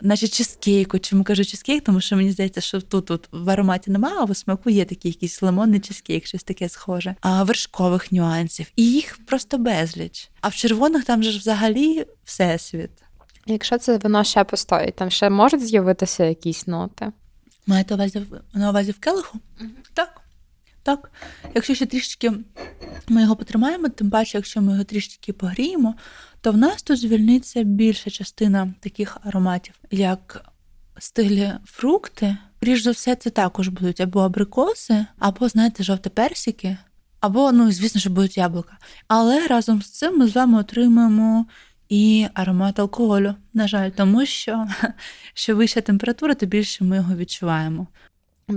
Наче чизкейку. Чому кажу чизкейк? Тому що мені здається, що тут тут в ароматі немає, а в смаку є такий якийсь лимонний чизкейк, щось таке схоже. А вершкових нюансів. І їх просто безліч. А в червоних там же ж взагалі всесвіт. Якщо це вино ще постоїть, там ще можуть з'явитися якісь ноти. Маєте увазі на увазі в келиху? Угу. Так. Так. Якщо ще трішечки ми його потримаємо, тим паче, якщо ми його трішечки погріємо, то в нас тут звільниться більша частина таких ароматів, як стиглі фрукти. Ріж за все, це також будуть або абрикоси, або, знаєте, жовті персики, або, ну, звісно, що будуть яблука. Але разом з цим ми з вами отримаємо і аромат алкоголю, на жаль, тому що що вища температура, то більше ми його відчуваємо.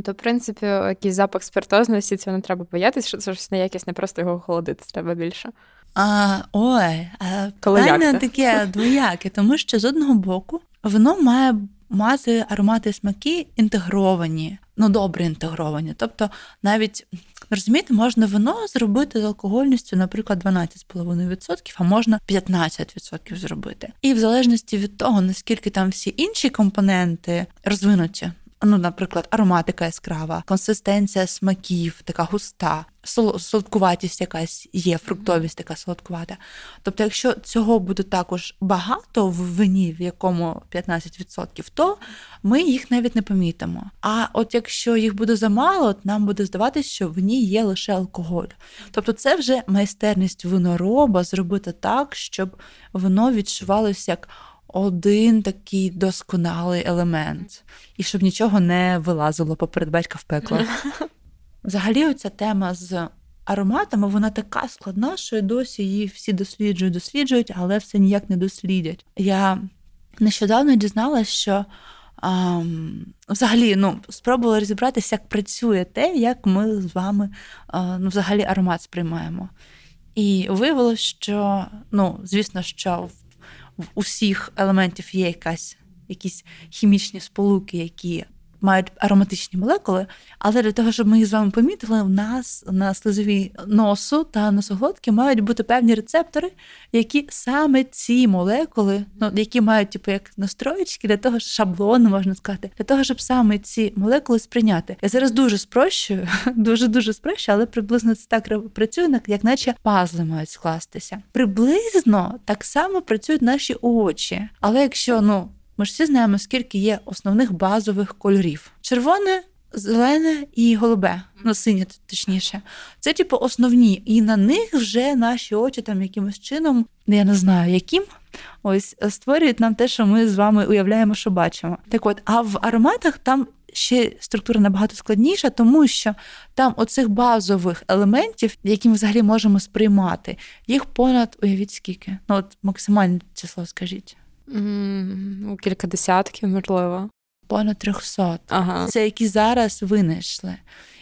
То, в принципі, якийсь запах спиртозності, це не треба боятися, що це щось неякісне, просто його охолодити треба більше. А, Ой, а питання таке двояке, тому що з одного боку воно має мати аромати і смаки інтегровані, ну добре інтегровані. Тобто навіть розумієте, можна вино зробити з алкогольністю, наприклад, 12,5%, а можна 15% зробити. І в залежності від того, наскільки там всі інші компоненти розвинуті, ну, наприклад, ароматика яскрава, консистенція смаків, така густа, солодкуватість якась є, фруктовість така солодкувата. Тобто, якщо цього буде також багато в вині, в якому 15%, то ми їх навіть не помітимо. А от якщо їх буде замало, нам буде здаватися, що в ній є лише алкоголь. Тобто, це вже майстерність винороба зробити так, щоб воно відчувалося як один такий досконалий елемент, і щоб нічого не вилазило поперед батька в пекло. Взагалі, оця тема з ароматами, вона така складна, що і досі її всі досліджують, досліджують, але все ніяк не дослідять. Я нещодавно дізналася, що а, взагалі ну, спробувала розібратися, як працює те, як ми з вами а, ну, взагалі аромат сприймаємо. І виявилося, що, ну, звісно, що в в усіх елементів є якась якісь хімічні сполуки, які мають ароматичні молекули, але для того, щоб ми їх з вами помітили, у нас на слизовій носу та носоглотки мають бути певні рецептори, які саме ці молекули, ну які мають типу як настроєчки для того, шаблони можна сказати, для того, щоб саме ці молекули сприйняти. Я зараз дуже спрощую, дуже дуже спрощую, але приблизно це так працює, як наче пазли мають скластися. Приблизно так само працюють наші очі, але якщо ну. Ми ж всі знаємо, скільки є основних базових кольорів: червоне, зелене і голубе, ну синє точніше. Це, типу, основні. І на них вже наші очі там якимось чином, я не знаю яким. Ось створюють нам те, що ми з вами уявляємо, що бачимо. Так от, а в ароматах там ще структура набагато складніша, тому що там оцих базових елементів, які ми взагалі можемо сприймати, їх понад уявіть скільки. Ну от максимальне число, скажіть. Mm, кілька десятків, можливо. Понад 300. Ага. Це які зараз винайшли.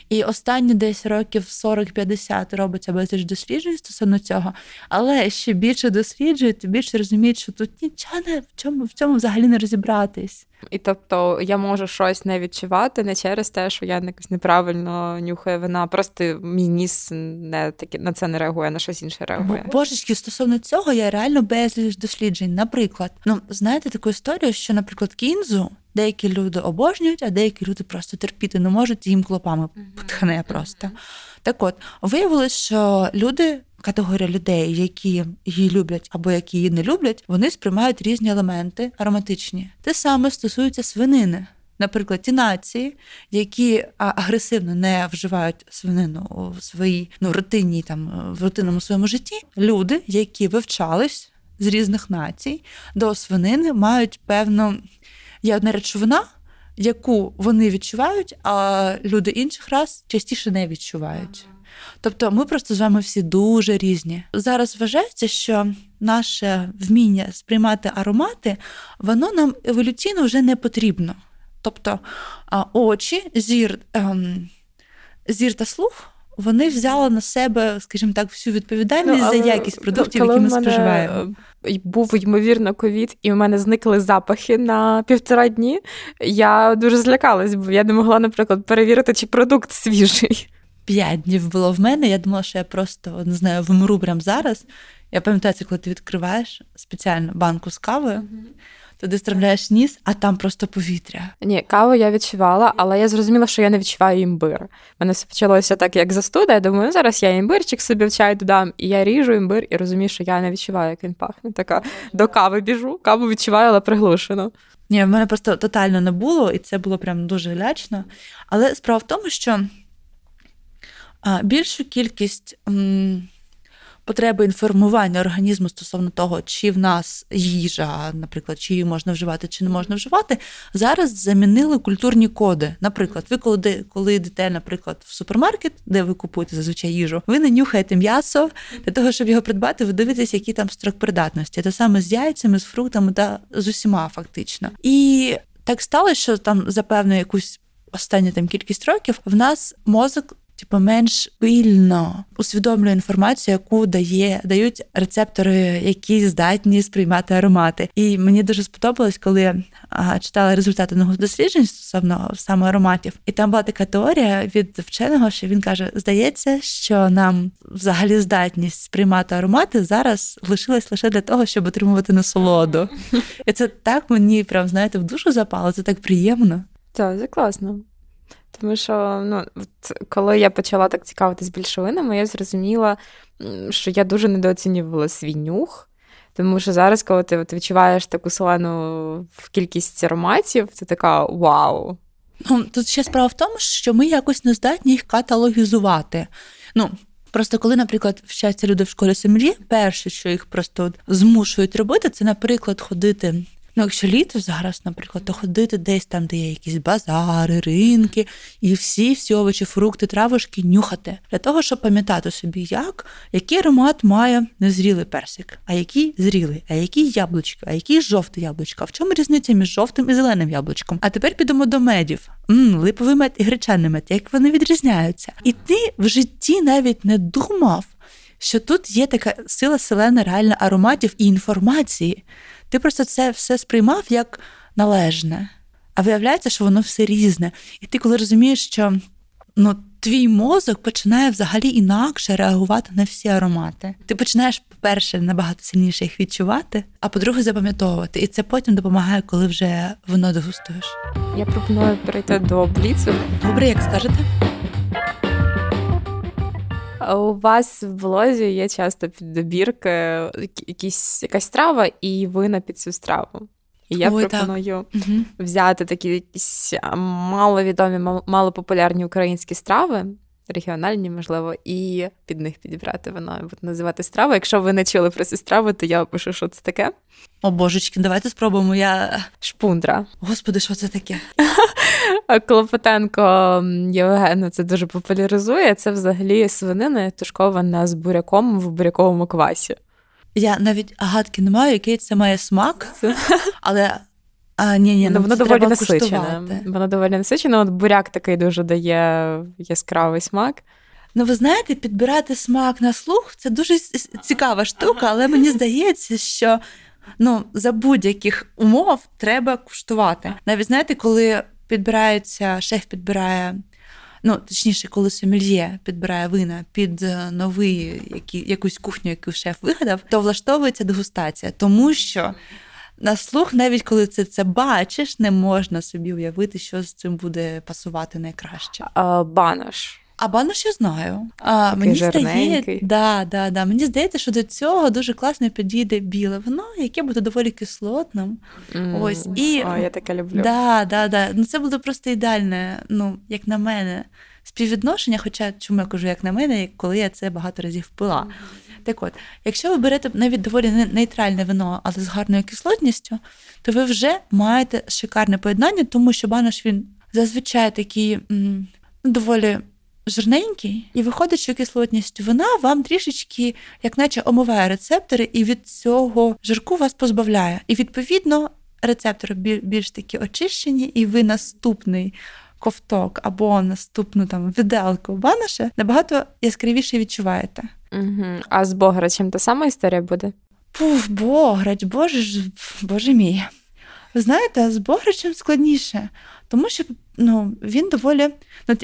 І останні десь років 40-50 робиться безліч досліджень стосовно цього, але ще більше досліджують, більше розуміють, що тут нічого не в чому в цьому взагалі не розібратись. І тобто я можу щось не відчувати не через те, що я якось неправильно нюхаю вина, просто мій ніс не таки на це не реагує, на щось інше реагує. Божечки, стосовно цього я реально безліч досліджень. Наприклад, ну знаєте таку історію, що, наприклад, кінзу деякі люди обожнюють, а деякі люди просто терпіти не можуть їм клопами потхне просто. Так от виявилось, що люди. Категорія людей, які її люблять або які її не люблять, вони сприймають різні елементи ароматичні. Те саме стосується свинини. Наприклад, ті нації, які агресивно не вживають свинину в своїй ну, рутинній там в рутинному своєму житті, люди, які вивчались з різних націй до свинини, мають певну є одна речовина, яку вони відчувають, а люди інших рас частіше не відчувають. Тобто ми просто з вами всі дуже різні. Зараз вважається, що наше вміння сприймати аромати, воно нам еволюційно вже не потрібно. Тобто очі, зір, ем, зір та слух вони взяли на себе, скажімо так, всю відповідальність ну, за якість продуктів, які ми споживаємо. Був ймовірно ковід, і у мене зникли запахи на півтора дні. Я дуже злякалась, бо я не могла, наприклад, перевірити, чи продукт свіжий. П'ять днів було в мене. Я думала, що я просто не знаю, вмру прямо зараз. Я пам'ятаю, це коли ти відкриваєш спеціальну банку з кавою. Mm-hmm. Туди вставляєш ніс, а там просто повітря. Ні, каву я відчувала, але я зрозуміла, що я не відчуваю імбир. У мене все почалося так, як застуда. Я думаю, «Ну, зараз я імбирчик собі в чай додам, і я ріжу імбир і розумію, що я не відчуваю, як він пахне. Така до кави біжу, каву відчуваю, але приглушено. Ні, в мене просто тотально не було, і це було прям дуже лячно. Але справа в тому, що більшу кількість. М- потреби інформування організму стосовно того, чи в нас їжа, наприклад, чи її можна вживати, чи не можна вживати, зараз замінили культурні коди. Наприклад, ви коли коли йдете, наприклад, в супермаркет, де ви купуєте зазвичай їжу, ви не нюхаєте м'ясо для того, щоб його придбати, ви дивитесь, який там строк придатності. Те саме з яйцями, з фруктами та з усіма фактично. І так сталося, що там за певну якусь останню там кількість років в нас мозок типу, менш пильно усвідомлює інформацію, яку дає дають рецептори, які здатні сприймати аромати. І мені дуже сподобалось, коли я читала результати одного досліджень стосовно саме ароматів, і там була така теорія від вченого, що він каже: здається, що нам взагалі здатність сприймати аромати зараз лишилась лише для того, щоб отримувати насолоду. І це так мені прям знаєте в душу запало. Це так приємно. Так, це класно. Тому що ну, от, коли я почала так цікавитись більшовинами, я зрозуміла, що я дуже недооцінювала свій нюх. Тому що зараз, коли ти от відчуваєш таку солену кількість ароматів, ти така вау. Ну, Тут ще справа в тому, що ми якось не здатні їх каталогізувати. Ну, Просто коли, наприклад, вчаться люди в школі сім'ї, перше, що їх просто змушують робити, це, наприклад, ходити Ну, якщо літо зараз, наприклад, то ходити десь там, де є якісь базари, ринки, і всі всі овочі, фрукти, травушки нюхати для того, щоб пам'ятати собі, як який аромат має незрілий персик, а який зрілий, а який яблучко, а який жовтий яблучко. В чому різниця між жовтим і зеленим яблучком? А тепер підемо до медів. М-м, Липовий мед і гречаний мед, як вони відрізняються. І ти в житті навіть не думав, що тут є така сила селена реальна ароматів і інформації. Ти просто це все сприймав як належне, а виявляється, що воно все різне. І ти, коли розумієш, що ну, твій мозок починає взагалі інакше реагувати на всі аромати. Ти починаєш, по-перше, набагато сильніше їх відчувати, а по-друге, запам'ятовувати. І це потім допомагає, коли вже воно дегустуєш. Я пропоную перейти до бліцу. Добре, як скажете. У вас в блозі є часто піддобірки, якісь якась страва, і ви на під цю страву. І я Ой, пропоную так. взяти такі якісь маловідомі, малопопулярні українські страви, регіональні, можливо, і під них підібрати вона називати страву. Якщо ви не чули про цю страву, то я опишу, що це таке. О, божечки, давайте спробуємо. Я шпундра. Господи, що це таке? Клопотенко Євгена це дуже популяризує. Це взагалі свинина тушкована з буряком в буряковому квасі. Я навіть гадки не маю, який це має смак, але а, ні, ні, ну, воно доволі насичене. Воно доволі насичене. От буряк такий дуже дає яскравий смак. Ну, ви знаєте, підбирати смак на слух це дуже цікава штука, але мені здається, що ну, за будь-яких умов треба куштувати. Навіть знаєте, коли підбирається, шеф підбирає. Ну, точніше, коли сомельє підбирає вина під е, новий які, якусь кухню, яку шеф вигадав, то влаштовується дегустація, тому що на слух, навіть коли ти це бачиш, не можна собі уявити, що з цим буде пасувати найкраще. А, Банош. А банош я знаю. А, Мені здається, да, да, да. Мені здається, що до цього дуже класно підійде біле вино, яке буде доволі кислотним. Mm. Ось і О, я таке люблю. Да, да, да. Ну це буде просто ідеальне, ну як на мене, співвідношення. Хоча чому я кажу, як на мене, коли я це багато разів пила. Mm. Так от, якщо ви берете навіть доволі нейтральне вино, але з гарною кислотністю, то ви вже маєте шикарне поєднання, тому що банош він зазвичай такий м, доволі жирненький, і виходить, що кислотність вина вам трішечки, як наче омиває рецептори, і від цього жирку вас позбавляє. І відповідно рецептори більш такі очищені, і ви наступний. Ковток або наступну там виделку банаша набагато яскравіше відчуваєте. Угу. А з Бограчем та сама історія буде? Пуф, Бограч, боже ж, боже мій. Ви знаєте, з Бограчем складніше, тому що ну, він доволі. Ну,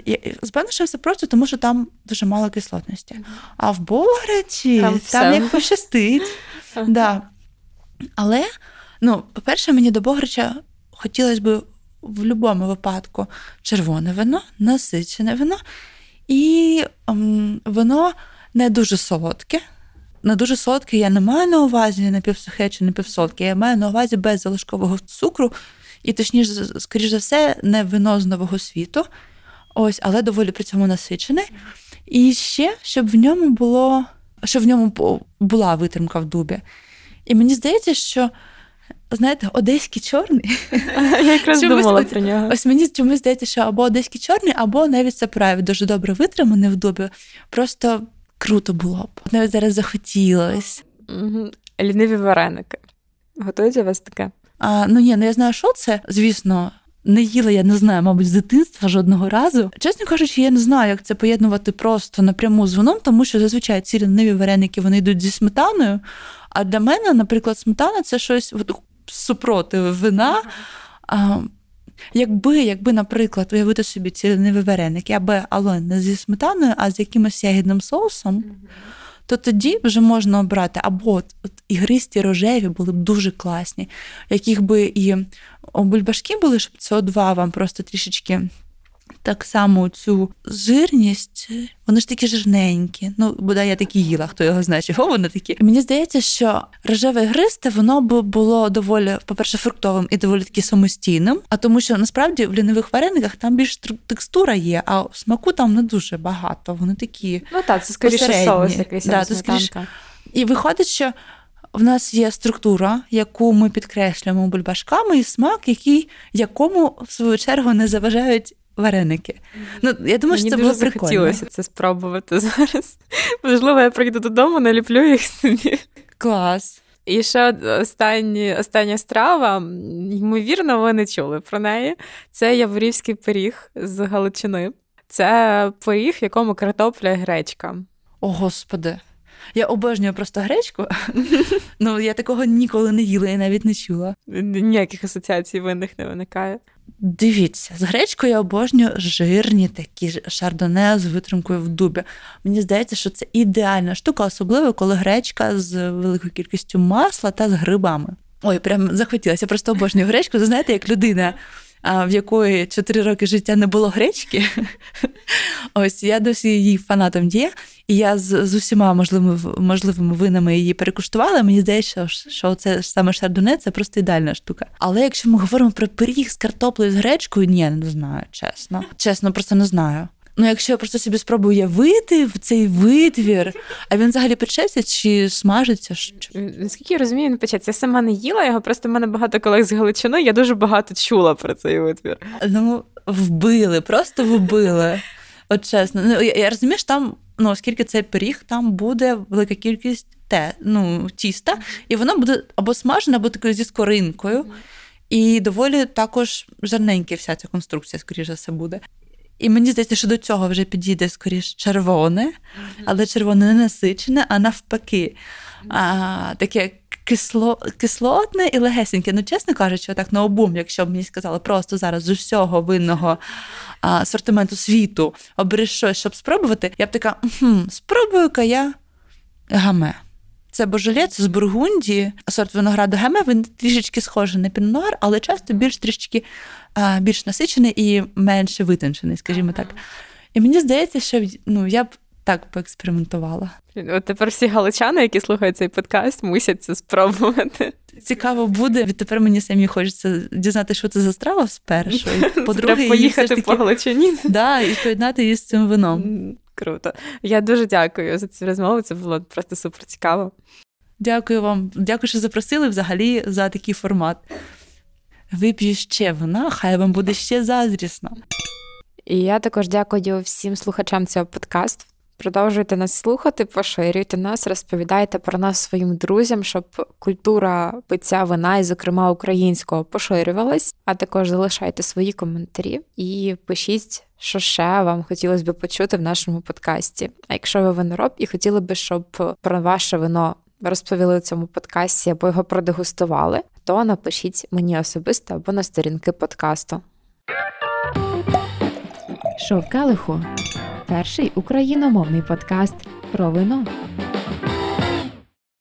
З Бенешем все просто, тому що там дуже мало кислотності. А в Бограчі там, там як пощастить. Да. Але, ну, по-перше, мені до Бограча хотілося б в будь-якому випадку червоне вино, насичене вино, і ем, воно не дуже солодке. Не дуже солодке я не маю на увазі напівсухе чи напівсолодке, я маю на увазі без залишкового цукру, і точніше, скоріш за все, не вино з нового світу, ось, але доволі при цьому насичене. І ще, щоб в ньому було, щоб в ньому була витримка в дубі. І мені здається, що. Знаєте, одеський чорний. Я якраз думала про нього. Ось мені чомусь здається, що або одеський чорний, або навіть це праві дуже добре витриманий в дубі. Просто круто було б. Навіть зараз захотілось. Ліниві вареники. Готують у вас таке? А, Ну ні, ну я знаю, що це. Звісно, не їла, я не знаю, мабуть, з дитинства жодного разу. Чесно кажучи, я не знаю, як це поєднувати просто напряму з вином, тому що зазвичай ці ліниві вареники вони йдуть зі сметаною. А для мене, наприклад, сметана це щось супроти вина. А, Якби, якби, наприклад, уявити собі ці вареники, аби але не зі сметаною, а з якимось ягідним соусом то тоді вже можна обрати. Або от, от ігристі рожеві були б дуже класні, яких би і бульбашки були, щоб СО2 вам просто трішечки так само цю жирність, вони ж такі жирненькі. Ну, бодай я такі їла, хто його знає, чого вони такі. Мені здається, що рожеве гристе воно б було доволі, по-перше, фруктовим і доволі таки самостійним. А тому, що насправді в лінивих варениках там більш текстура є, а смаку там не дуже багато. Вони такі. Ну так, це скоріше соус якийсь. Да, це скоріше... І виходить, що. В нас є структура, яку ми підкреслюємо бульбашками, і смак, який якому в свою чергу не заважають вареники. Ну, я думаю, що це було прикольно. захотілося це спробувати зараз. Можливо, я прийду додому, наліплю їх собі. Клас. І ще останні, остання страва, ймовірно, ви не чули про неї. Це яворівський пиріг з Галичини. Це пиріг, в якому картопля і гречка. О, Господи. Я обожнюю просто гречку. Ну, я такого ніколи не їла і навіть не чула. Ніяких асоціацій винних не виникає. Дивіться, з гречкою я обожнюю жирні такі шардоне з витримкою в дубі. Мені здається, що це ідеальна штука, особливо коли гречка з великою кількістю масла та з грибами. Ой, прям захотілося. Просто обожнюю гречку. Ви знаєте, як людина в якої 4 роки життя не було гречки. Ось я досі її фанатом є, і я з, з усіма можливими можливими винами її перекуштувала. Мені здається, що це саме шардоне це просто ідеальна штука. Але якщо ми говоримо про пиріг з картоплею з гречкою, ні, не знаю, чесно. Чесно, просто не знаю. Ну, якщо я просто собі спробую уявити в цей витвір, а він взагалі печеться чи смажиться? Наскільки я розумію, він печеться. Я сама не їла його, просто в мене багато колег з Галичини, я дуже багато чула про цей витвір. Ну, вбили, просто вбили. От чесно. Ну, я, я розумію, що там, ну, оскільки це пиріг, там буде велика кількість те, ну, тіста, і воно буде або смажене, або такою зі скоринкою. І доволі також жарненька вся ця конструкція, скоріше за все, буде. І мені здається, що до цього вже підійде скоріш червоне, але червоне не насичене, а навпаки, а, таке кисло, кислотне і легесеньке. Ну, чесно кажучи, так на обум, якщо б мені сказали, просто зараз з усього винного асортименту світу обереш щось, щоб спробувати, я б така, спробую-ка я гаме. Це божолець з Бургундії, сорт винограду геме, він трішечки схожий на піннуар, але часто більш трішечки більш насичений і менше витончений, скажімо так. І мені здається, що ну, я б так поекспериментувала. От тепер всі галичани, які слухають цей подкаст, мусять це спробувати. Цікаво буде. Відтепер мені самі хочеться дізнати, що це за страва спершу. По-друге, поїхати по Галичині. Да, і поєднати її з цим вином. Круто. Я дуже дякую за цю розмову. Це було просто супер цікаво. Дякую вам. Дякую, що запросили взагалі за такий формат. Вип'ю ще вона, хай вам буде ще заздрісно. І я також дякую всім слухачам цього подкасту. Продовжуйте нас слухати, поширюйте нас, розповідайте про нас своїм друзям, щоб культура пиття вина, і, зокрема, українського, поширювалась. А також залишайте свої коментарі і пишіть, що ще вам хотілося б почути в нашому подкасті. А якщо ви винороб і хотіли би, щоб про ваше вино розповіли у цьому подкасті або його продегустували, то напишіть мені особисто або на сторінки подкасту. Шов Келиху перший україномовний подкаст про вино.